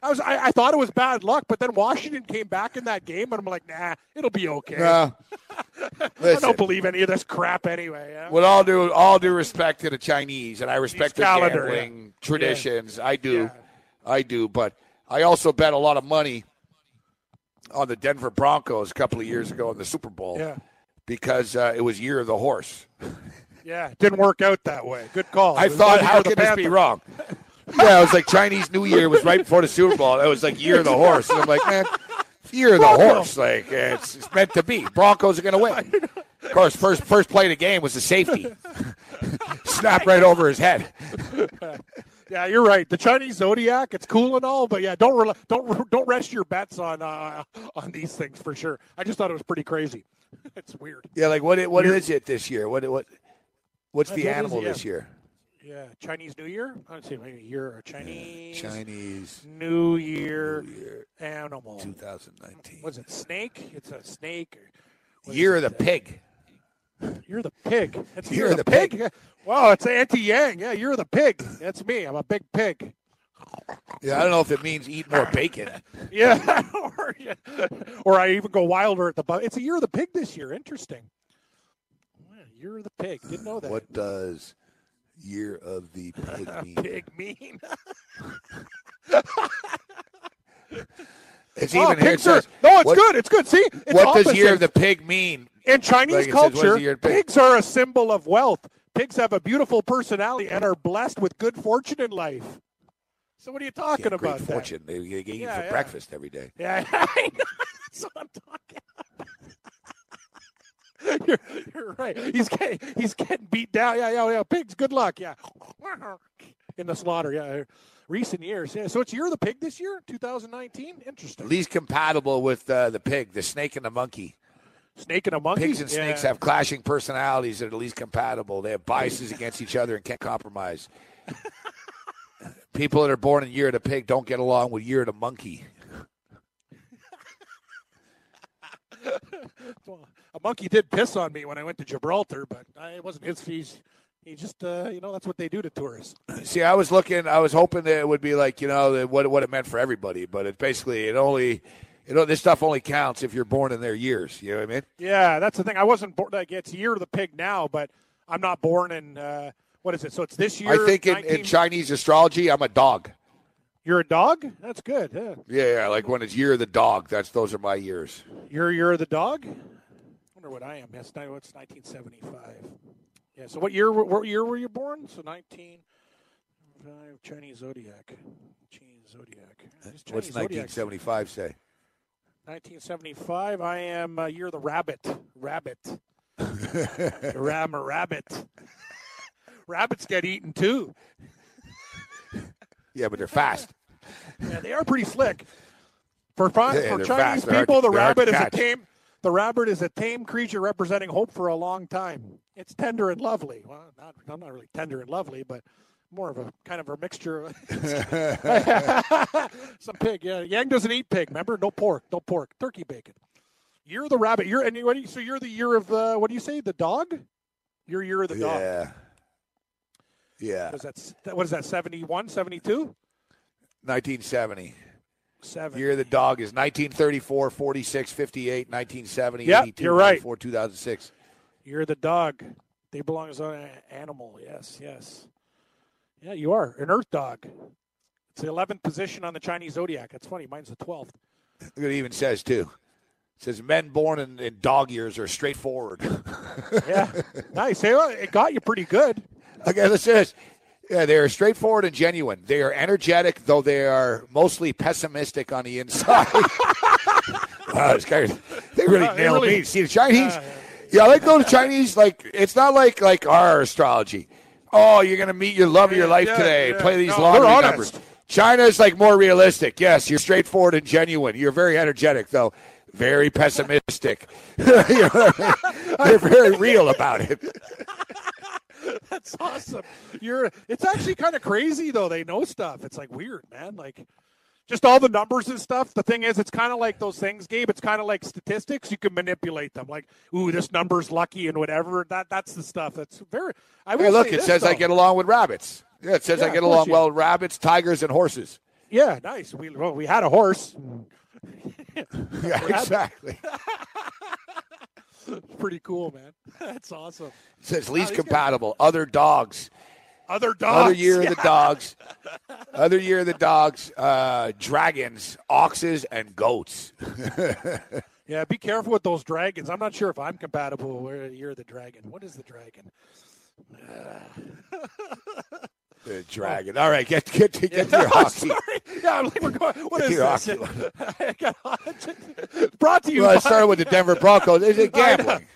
I was. I, I thought it was bad luck, but then Washington came back in that game, and I'm like, nah, it'll be okay. No. I don't believe any of this crap anyway. Yeah? with all due all due respect to the Chinese, and I respect their calendar, gambling traditions, I do, Yeah. I do. But I also bet a lot of money on the Denver Broncos a couple of years ago in the Super Bowl Yeah, because uh, it was year of the horse. yeah, it didn't work out that way. Good call. I thought, how could this be wrong? Yeah, it was like Chinese New Year was right before the Super Bowl. It was like year of the horse, and I'm like, man, year of the horse, like it's, it's meant to be. Broncos are going to win. Of course, first first play of the game was a safety, snap right over his head. Yeah, you're right. The Chinese zodiac, it's cool and all, but yeah, don't rel don't don't rest your bets on uh, on these things for sure. I just thought it was pretty crazy. it's weird. Yeah, like what? What Weird. is it this year? What? What? What's What the animal Yeah. this year? Yeah, Chinese New Year. Let's see, maybe year or Chinese Chinese New Year New Year animal. 2019. Was it snake? It's a snake. Or, Year of the pig. You're the pig. That's Year you're of the pig. Wow, it's Auntie Yang. Yeah, you're the pig. That's me. I'm a big pig. Yeah, I don't know if it means eat more bacon. Yeah, or, yeah. or I even go wilder at the. Bu- it's a year of the pig this year. Interesting. Year of the pig. Didn't know that. What does year of the pig mean? pig mean? It's oh, even here. It says, no, it's what- good. It's good. See, it's what does year of the pig mean? In Chinese Like says, culture, a year of pig? pigs are a symbol of wealth. Pigs have a beautiful personality and are blessed with good fortune in life. So what are you talking Yeah, about? great that? fortune. They, they eat Yeah, for yeah. breakfast every day. Yeah, I know. that's what I'm talking about. You're, you're right. He's getting he's getting beat down. Yeah, yeah, yeah. Pigs, good luck. Yeah, in the slaughter. Yeah, recent years. Yeah. So it's year of the pig this year, 2019. Interesting. Least compatible with uh, the pig, the snake and the monkey. Snake and a monkey. Pigs and snakes Yeah. have clashing personalities that are least compatible. They have biases against each other and can't compromise. People that are born in year of the pig don't get along with year of the monkey. Well, a monkey did piss on me when I went to Gibraltar, but it wasn't his fees. He just, uh, you know, that's what they do to tourists. See, I was looking, I was hoping that it would be like you know what what it meant for everybody, but it basically it only, you know, this stuff only counts if you're born in their years. You know what I mean? Yeah, that's the thing. I wasn't born. Like it's year of the pig now, but I'm not born in. Uh, what is it? So it's this year. I think in, 19 in Chinese astrology, I'm a dog. You're a dog. That's good. Yeah. Yeah, yeah, like when it's year of the dog. That's those are my years. You're you're the dog. Wonder what I am. Yes, ni- what's 1975? Yeah. So what year? were- What year were you born? So 19. Chinese zodiac. Chinese zodiac. This What's zodiac. 1975 say? 1975. I am. Uh, you're the rabbit. Rabbit. I'm a rabbit. Rabbits get eaten too. Yeah, but they're fast. Yeah, they are pretty slick. For fun, Yeah, for Chinese fast. People, the they're rabbit is a tame. The rabbit is a tame creature representing hope for a long time. It's tender and lovely. Well, not, I'm not really tender and lovely, but more of a kind of a mixture. of- Some pig. Yeah, Yang doesn't eat pig. Remember, no pork, no pork, turkey bacon. You're the rabbit. You're and what do you, so you're the year of the what do you say? The dog. You're year of the dog. Yeah. Yeah. What is that? What is that? 71, 72? 1970. Seven. Year of the dog is 1934, 46, 58, 1970, Yep, 82, you're right. 94, 2006. You're the dog. They belong as an animal. Yes, yes. Yeah, you are an Earth dog. It's the eleventh position on the Chinese zodiac. That's funny. Mine's the twelfth. Look what it even says, too. It says men born in, in dog years are straightforward. Yeah, nice. Hey, well, it got you pretty good. Okay, let's to this. Yeah, they are straightforward and genuine. They are energetic, though they are mostly pessimistic on the inside. wow, guy, they really Uh, nailed really- me. See, the Chinese, Uh, yeah, I like those Chinese, like, it's not like like our astrology. Oh, you're going to meet your love of your life yeah, today. yeah. Play these No, lottery numbers. China's like more realistic. Yes, you're straightforward and genuine. You're very energetic, though. Very pessimistic. You know what I mean? They're very real about it. That's awesome. You're. It's actually kind of crazy though. They know stuff. It's like weird, man. Like. Just all the numbers and stuff. The thing is, it's kind of like those things, Gabe. It's kind of like statistics. You can manipulate them. Like, ooh, this number's lucky and whatever. That that's the stuff. That's very. I Hey, look, it says I get along with rabbits. Yeah, it says Yeah, I get along you- well with rabbits, tigers, and horses. Yeah, nice. We well, we had a horse. Yeah, exactly. Pretty cool, man. That's awesome. It says least guys- compatible. Other dogs. Other dogs. Other year yeah. of the dogs. Other year of the dogs. Uh, dragons, oxes, and goats. Yeah, be careful with those dragons. I'm not sure if I'm compatible with year of the dragon. What is the dragon? The dragon. All right, get get to get to Yeah, your hockey. sorry. Yeah, I'm like, we're going. What is Your this? I got- Brought to you. Well, I by- started with the Denver Broncos. Is it gambling?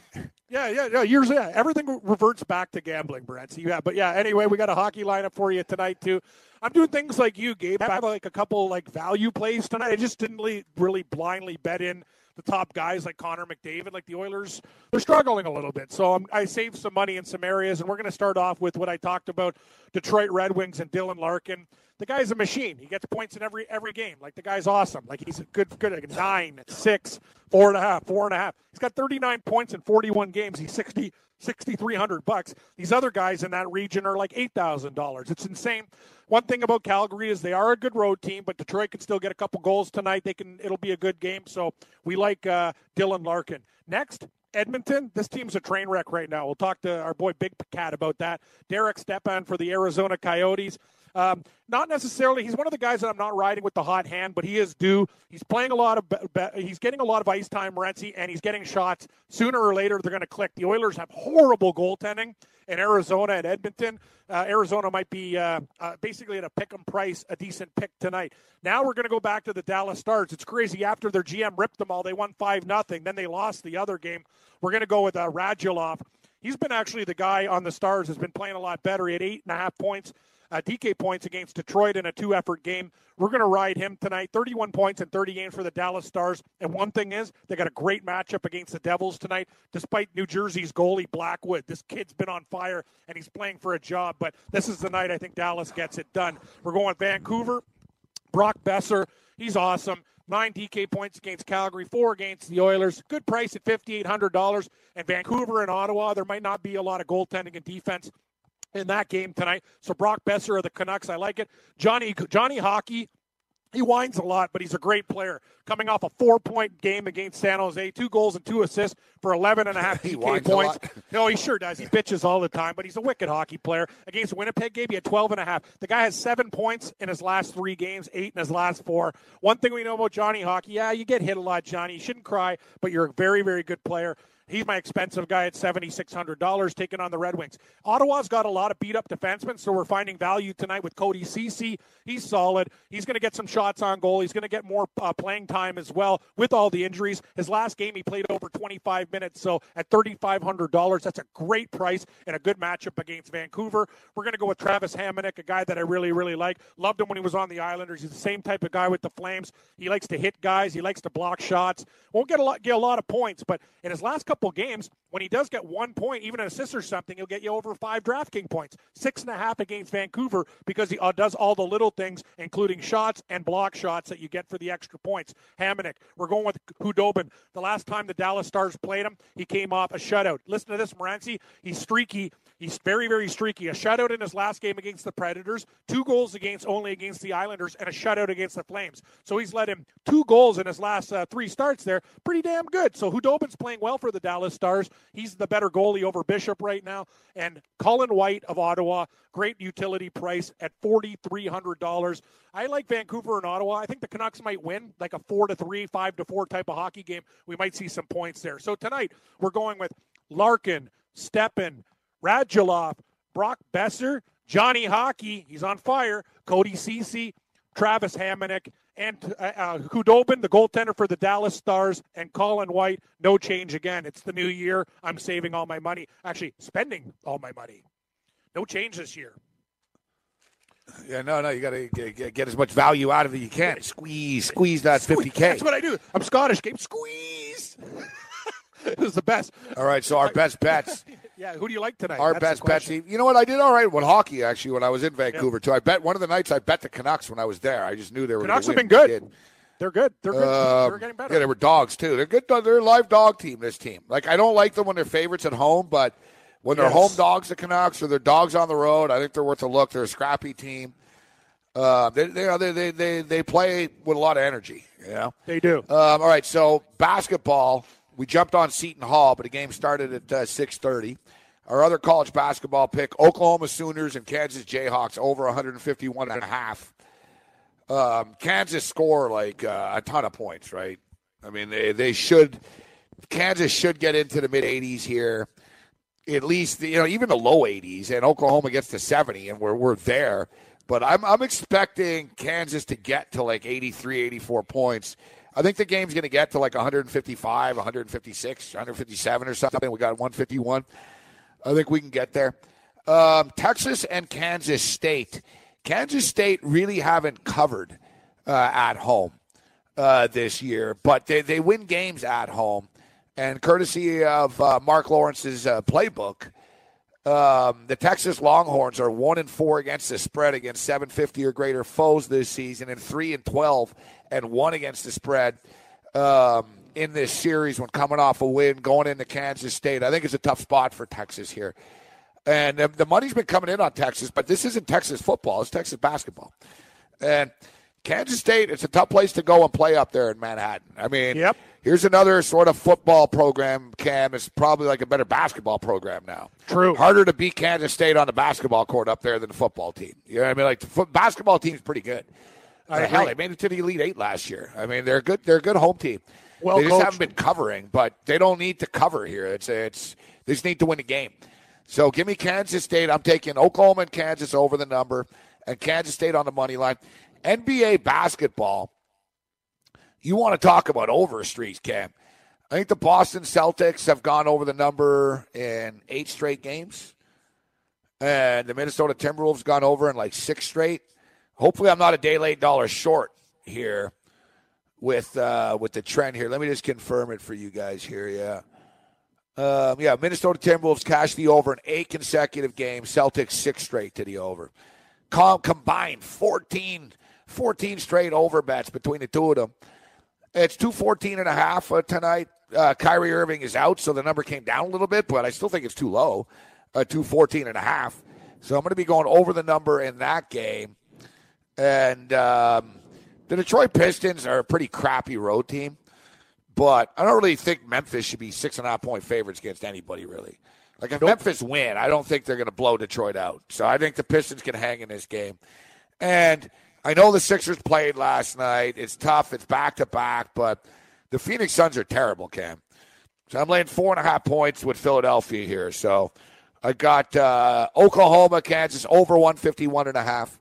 Yeah, yeah, yeah. Years, yeah. Everything reverts back to gambling, Brent. So yeah, but yeah. Anyway, we got a hockey lineup for you tonight too. I'm doing things like you, Gabe. I have like a couple like value plays tonight. I just didn't really, really blindly bet in the top guys like Connor McDavid. Like the Oilers, they're struggling a little bit. So I'm, I saved some money in some areas, and we're going to start off with what I talked about: Detroit Red Wings and Dylan Larkin. The guy's a machine. He gets points in every every game. Like the guy's awesome. Like he's a good good like nine, six, four and a half, four and a half. He's got 39 points in 41 games. He's 60 6,300 bucks. These other guys in that region are like $8,000. It's insane. One thing about Calgary is they are a good road team, but Detroit can still get a couple goals tonight. They can. It'll be a good game. So we like uh, Dylan Larkin. Next, Edmonton. This team's a train wreck right now. We'll talk to our boy Big Cat about that. Derek Stepan for the Arizona Coyotes. Um, not necessarily. He's one of the guys that I'm not riding with the hot hand, but he is due. He's playing a lot of. He's getting a lot of ice time, Morency, and he's getting shots. Sooner or later, they're going to click. The Oilers have horrible goaltending in Arizona and Edmonton. Uh, Arizona might be uh, uh, basically at a pick 'em price, a decent pick tonight. Now we're going to go back to the Dallas Stars. It's crazy. After their GM ripped them all, they won five nothing. Then they lost the other game. We're going to go with uh, Radulov. He's been actually the guy on the Stars has been playing a lot better. He had eight and a half points uh, DK points against Detroit in a two effort game. We're going to ride him tonight. 31 points in 30 games for the Dallas Stars. And one thing is, they got a great matchup against the Devils tonight, despite New Jersey's goalie, Blackwood. This kid's been on fire and he's playing for a job. But this is the night I think Dallas gets it done. We're going Vancouver. Brock Boeser, he's awesome. Nine DK points against Calgary, four against the Oilers. Good price at $5,800. And Vancouver and Ottawa, there might not be a lot of goaltending and defense in that game tonight. So Brock Boeser of the Canucks, I like it. Johnny Johnny Hockey, he whines a lot, but he's a great player. Coming off a four-point game against San Jose, two goals and two assists for 11 and a half DK points. No, he sure does. He bitches all the time, but he's a wicked hockey player. Against Winnipeg game, he had 12 and a half. The guy has seven points in his last three games, eight in his last four. One thing we know about Johnny Hockey, yeah, you get hit a lot, Johnny. You shouldn't cry, but you're a very, very good player. He's my expensive guy at $7,600 taking on the Red Wings. Ottawa's got a lot of beat up defensemen, so we're finding value tonight with Cody Ceci. He's solid. He's going to get some shots on goal. He's going to get more uh, playing time as well with all the injuries. His last game, he played over 25 minutes, so at $3,500, that's a great price and a good matchup against Vancouver. We're going to go with Travis Hamonic, a guy that I really, really like. Loved him when he was on the Islanders. He's the same type of guy with the Flames. He likes to hit guys. He likes to block shots. Won't get a lot, get a lot of points, but in his last couple couple games, when he does get one point, even an assist or something, he'll get you over five DraftKings points. Six and a half against Vancouver because he uh, does all the little things, including shots and block shots that you get for the extra points. Hamonic, we're going with Khudobin. The last time the Dallas Stars played him, he came off a shutout. Listen to this, Morency. He's streaky. He's very, very streaky. A shutout in his last game against the Predators, two goals against only against the Islanders, and a shutout against the Flames. So he's led him two goals in his last uh, three starts there. Pretty damn good. So Khudobin's playing well for the Dallas Stars. He's the better goalie over Bishop right now. And Colin White of Ottawa, great utility price at $4,300. I like Vancouver and Ottawa. I think the Canucks might win like a four to three, five to four type of hockey game. We might see some points there. So tonight we're going with Larkin, Stepan, Radulov, Brock Boeser, Johnny Hockey, he's on fire, Cody Ceci, Travis Hamonic, and uh, uh, Khudobin, the goaltender for the Dallas Stars, and Colin White. No change again. It's the new year. I'm saving all my money. Actually, spending all my money. No change this year. Yeah, no, no. You got to get, get, as much value out of it you can. Squeeze, squeeze that 50K. That's what I do. I'm Scottish. Game squeeze. it was the best. All right, so our best bets. Yeah, who do you like tonight? Our That's best bets. You know what? I did all right with hockey actually when I was in Vancouver too. I bet one of the nights I bet the Canucks when I was there. I just knew they were. Canucks have been good. They're good. They're good. Uh, They're getting better. Yeah, they were dogs too. They're good. They're a live dog team. This team. Like I don't like them when they're favorites at home, but when they're home dogs, the Canucks, or they're dogs on the road, I think they're worth a look. They're a scrappy team. Uh, they, they, they, they, they play with a lot of energy. You know? They do. Um, all right, so basketball. We jumped on Seton Hall, but the game started at uh, six thirty. Our other college basketball pick, Oklahoma Sooners and Kansas Jayhawks over 151 and a half. Um, Kansas score like uh, a ton of points, right? I mean, they, they should, Kansas should get into the mid 80s here. At least, you know, even the low 80s, and Oklahoma gets to 70, and we're, we're there. But I'm, I'm expecting Kansas to get to like 83, 84 points. I think the game's going to get to like 155, 156, 157 or something. We got 151. I think we can get there. Um, Texas and Kansas State. Kansas State really haven't covered uh, at home uh, this year, but they, they win games at home. And courtesy of uh, Marc Lawrence's uh, playbook, um, the Texas Longhorns are one and four against the spread against 750 or greater foes this season, and three and 12 and one against the spread. Um, in this series when coming off a win going into Kansas State. I think it's a tough spot for Texas here. And the money's been coming in on Texas, but this isn't Texas football, it's Texas basketball. And Kansas State, it's a tough place to go and play up there in Manhattan. I mean, yep. Here's another sort of football program, Cam. It's probably like a better basketball program now. True. Harder to beat Kansas State on the basketball court up there than the football team. You know what I mean? Like the foot, basketball team's pretty good. I Uh, hell, they made it to the Elite Eight last year. I mean, they're a good. They're a good home team. Well they just coached. haven't been covering, but they don't need to cover here. It's it's they just need to win the game. So give me Kansas State. I'm taking Oklahoma and Kansas over the number, and Kansas State on the money line. NBA basketball. You want to talk about over streaks, Cam? I think the Boston Celtics have gone over the number in eight straight games, and the Minnesota Timberwolves gone over in like six straight. Hopefully, I'm not a day late dollar short here with uh, with the trend here. Let me just confirm it for you guys here. Yeah. Um, yeah, Minnesota Timberwolves cashed the over in eight consecutive games. Celtics six straight to the over. Com- combined 14, 14 straight over bets between the two of them. It's 214 and a half uh, tonight. Uh, Kyrie Irving is out, so the number came down a little bit, but I still think it's too low. Uh, 214 and a half. So I'm going to be going over the number in that game. And um, the Detroit Pistons are a pretty crappy road team, but I don't really think Memphis should be six and a half point favorites against anybody, really. Like if Memphis win, I don't think they're going to blow Detroit out. So I think the Pistons can hang in this game. And I know the Sixers played last night. It's tough. It's back to back, but the Phoenix Suns are terrible, Cam. So I'm laying four and a half points with Philadelphia here. So I got uh, Oklahoma, Kansas over 151 and a half.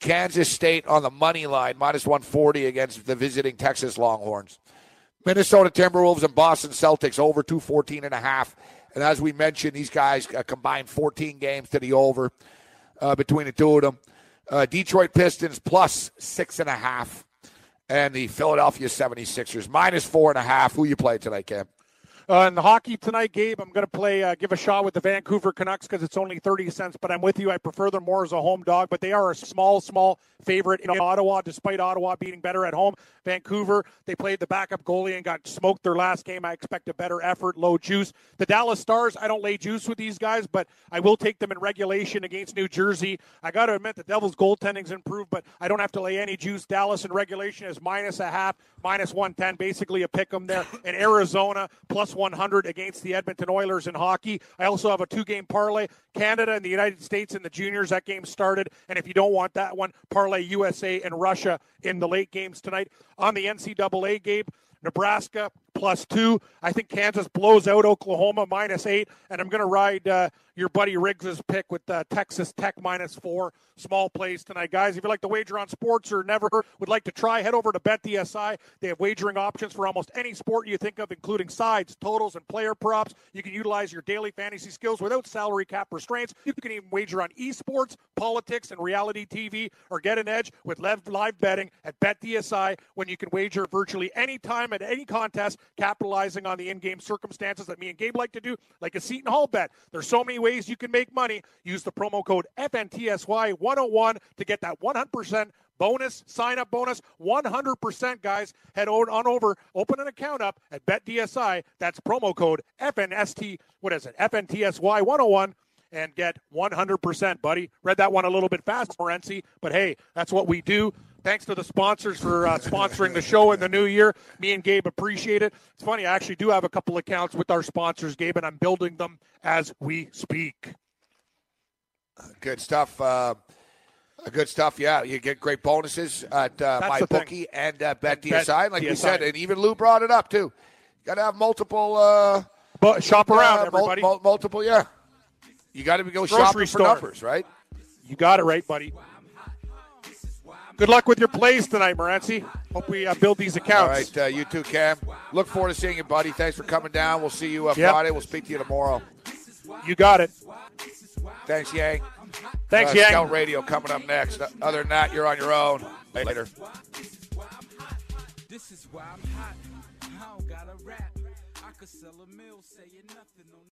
Kansas State on the money line, minus 140 against the visiting Texas Longhorns. Minnesota Timberwolves and Boston Celtics over 214 and a half. And as we mentioned, these guys uh, combined 14 games to the over uh, between the two of them. Uh, Detroit Pistons plus six and a half. And the Philadelphia 76ers minus four and a half. Who you play tonight, Cam? Uh, in the hockey tonight, Gabe, I'm going to play, uh, give a shot with the Vancouver Canucks because it's only 30 cents, but I'm with you. I prefer them more as a home dog, but they are a small, small favorite in Ottawa, despite Ottawa being better at home. Vancouver, they played the backup goalie and got smoked their last game. I expect a better effort, low juice. The Dallas Stars, I don't lay juice with these guys, but I will take them in regulation against New Jersey. I got to admit, the Devils' goaltending's improved, but I don't have to lay any juice. Dallas in regulation is minus a half, minus 110, basically a pick 'em there. And Arizona, plus 100 against the Edmonton Oilers in hockey. I also have a two game parlay Canada and the United States in the juniors. That game started. And if you don't want that one, parlay USA and Russia in the late games tonight. On the NCAA, game, Nebraska plus two. I think Kansas blows out Oklahoma minus eight. And I'm going to ride uh, your buddy Riggs's pick with uh, Texas Tech minus four. Small plays tonight, guys. If you like to wager on sports or never would like to try, head over to BetDSI. They have wagering options for almost any sport you think of, including sides, totals, and player props. You can utilize your daily fantasy skills without salary cap restraints. You can even wager on esports, politics, and reality TV, or get an edge with live live betting at BetDSI when you can wager virtually any time at any contest, capitalizing on the in-game circumstances that me and Gabe like to do, like a Seton Hall bet. There's so many ways you can make money. Use the promo code FNTSY101 to get that 100% bonus sign up bonus 100% guys. Head on, over open an account up at betdsi. That's promo code fnst what is it? Fntsy 101 and get 100% buddy. Read that one a little bit fast morency but hey that's what we do thanks to the sponsors for uh, sponsoring the show in the new year me and gabe appreciate it it's funny i actually do have a couple accounts with our sponsors gabe and i'm building them as we speak Good stuff. Uh, good stuff. Yeah, you get great bonuses at uh, my bookie and uh, Bet Bet DSI. Like we said, and even Lou brought it up too. Got to have multiple. Uh, but shop around everybody mul- multiple. Yeah. You got to go Grocery shopping store. for numbers, right? You got it right, buddy. Good luck with your plays tonight, Morency. Hope we uh, build these accounts. All right, uh, you too, Cam. Look forward to seeing you, buddy. Thanks for coming down. We'll see you uh, Yep. Friday. We'll speak to you tomorrow. You got it. Thanks, Yang. Thanks, uh, Yang. Scout Radio coming up next. Other than that, you're on your own. Later.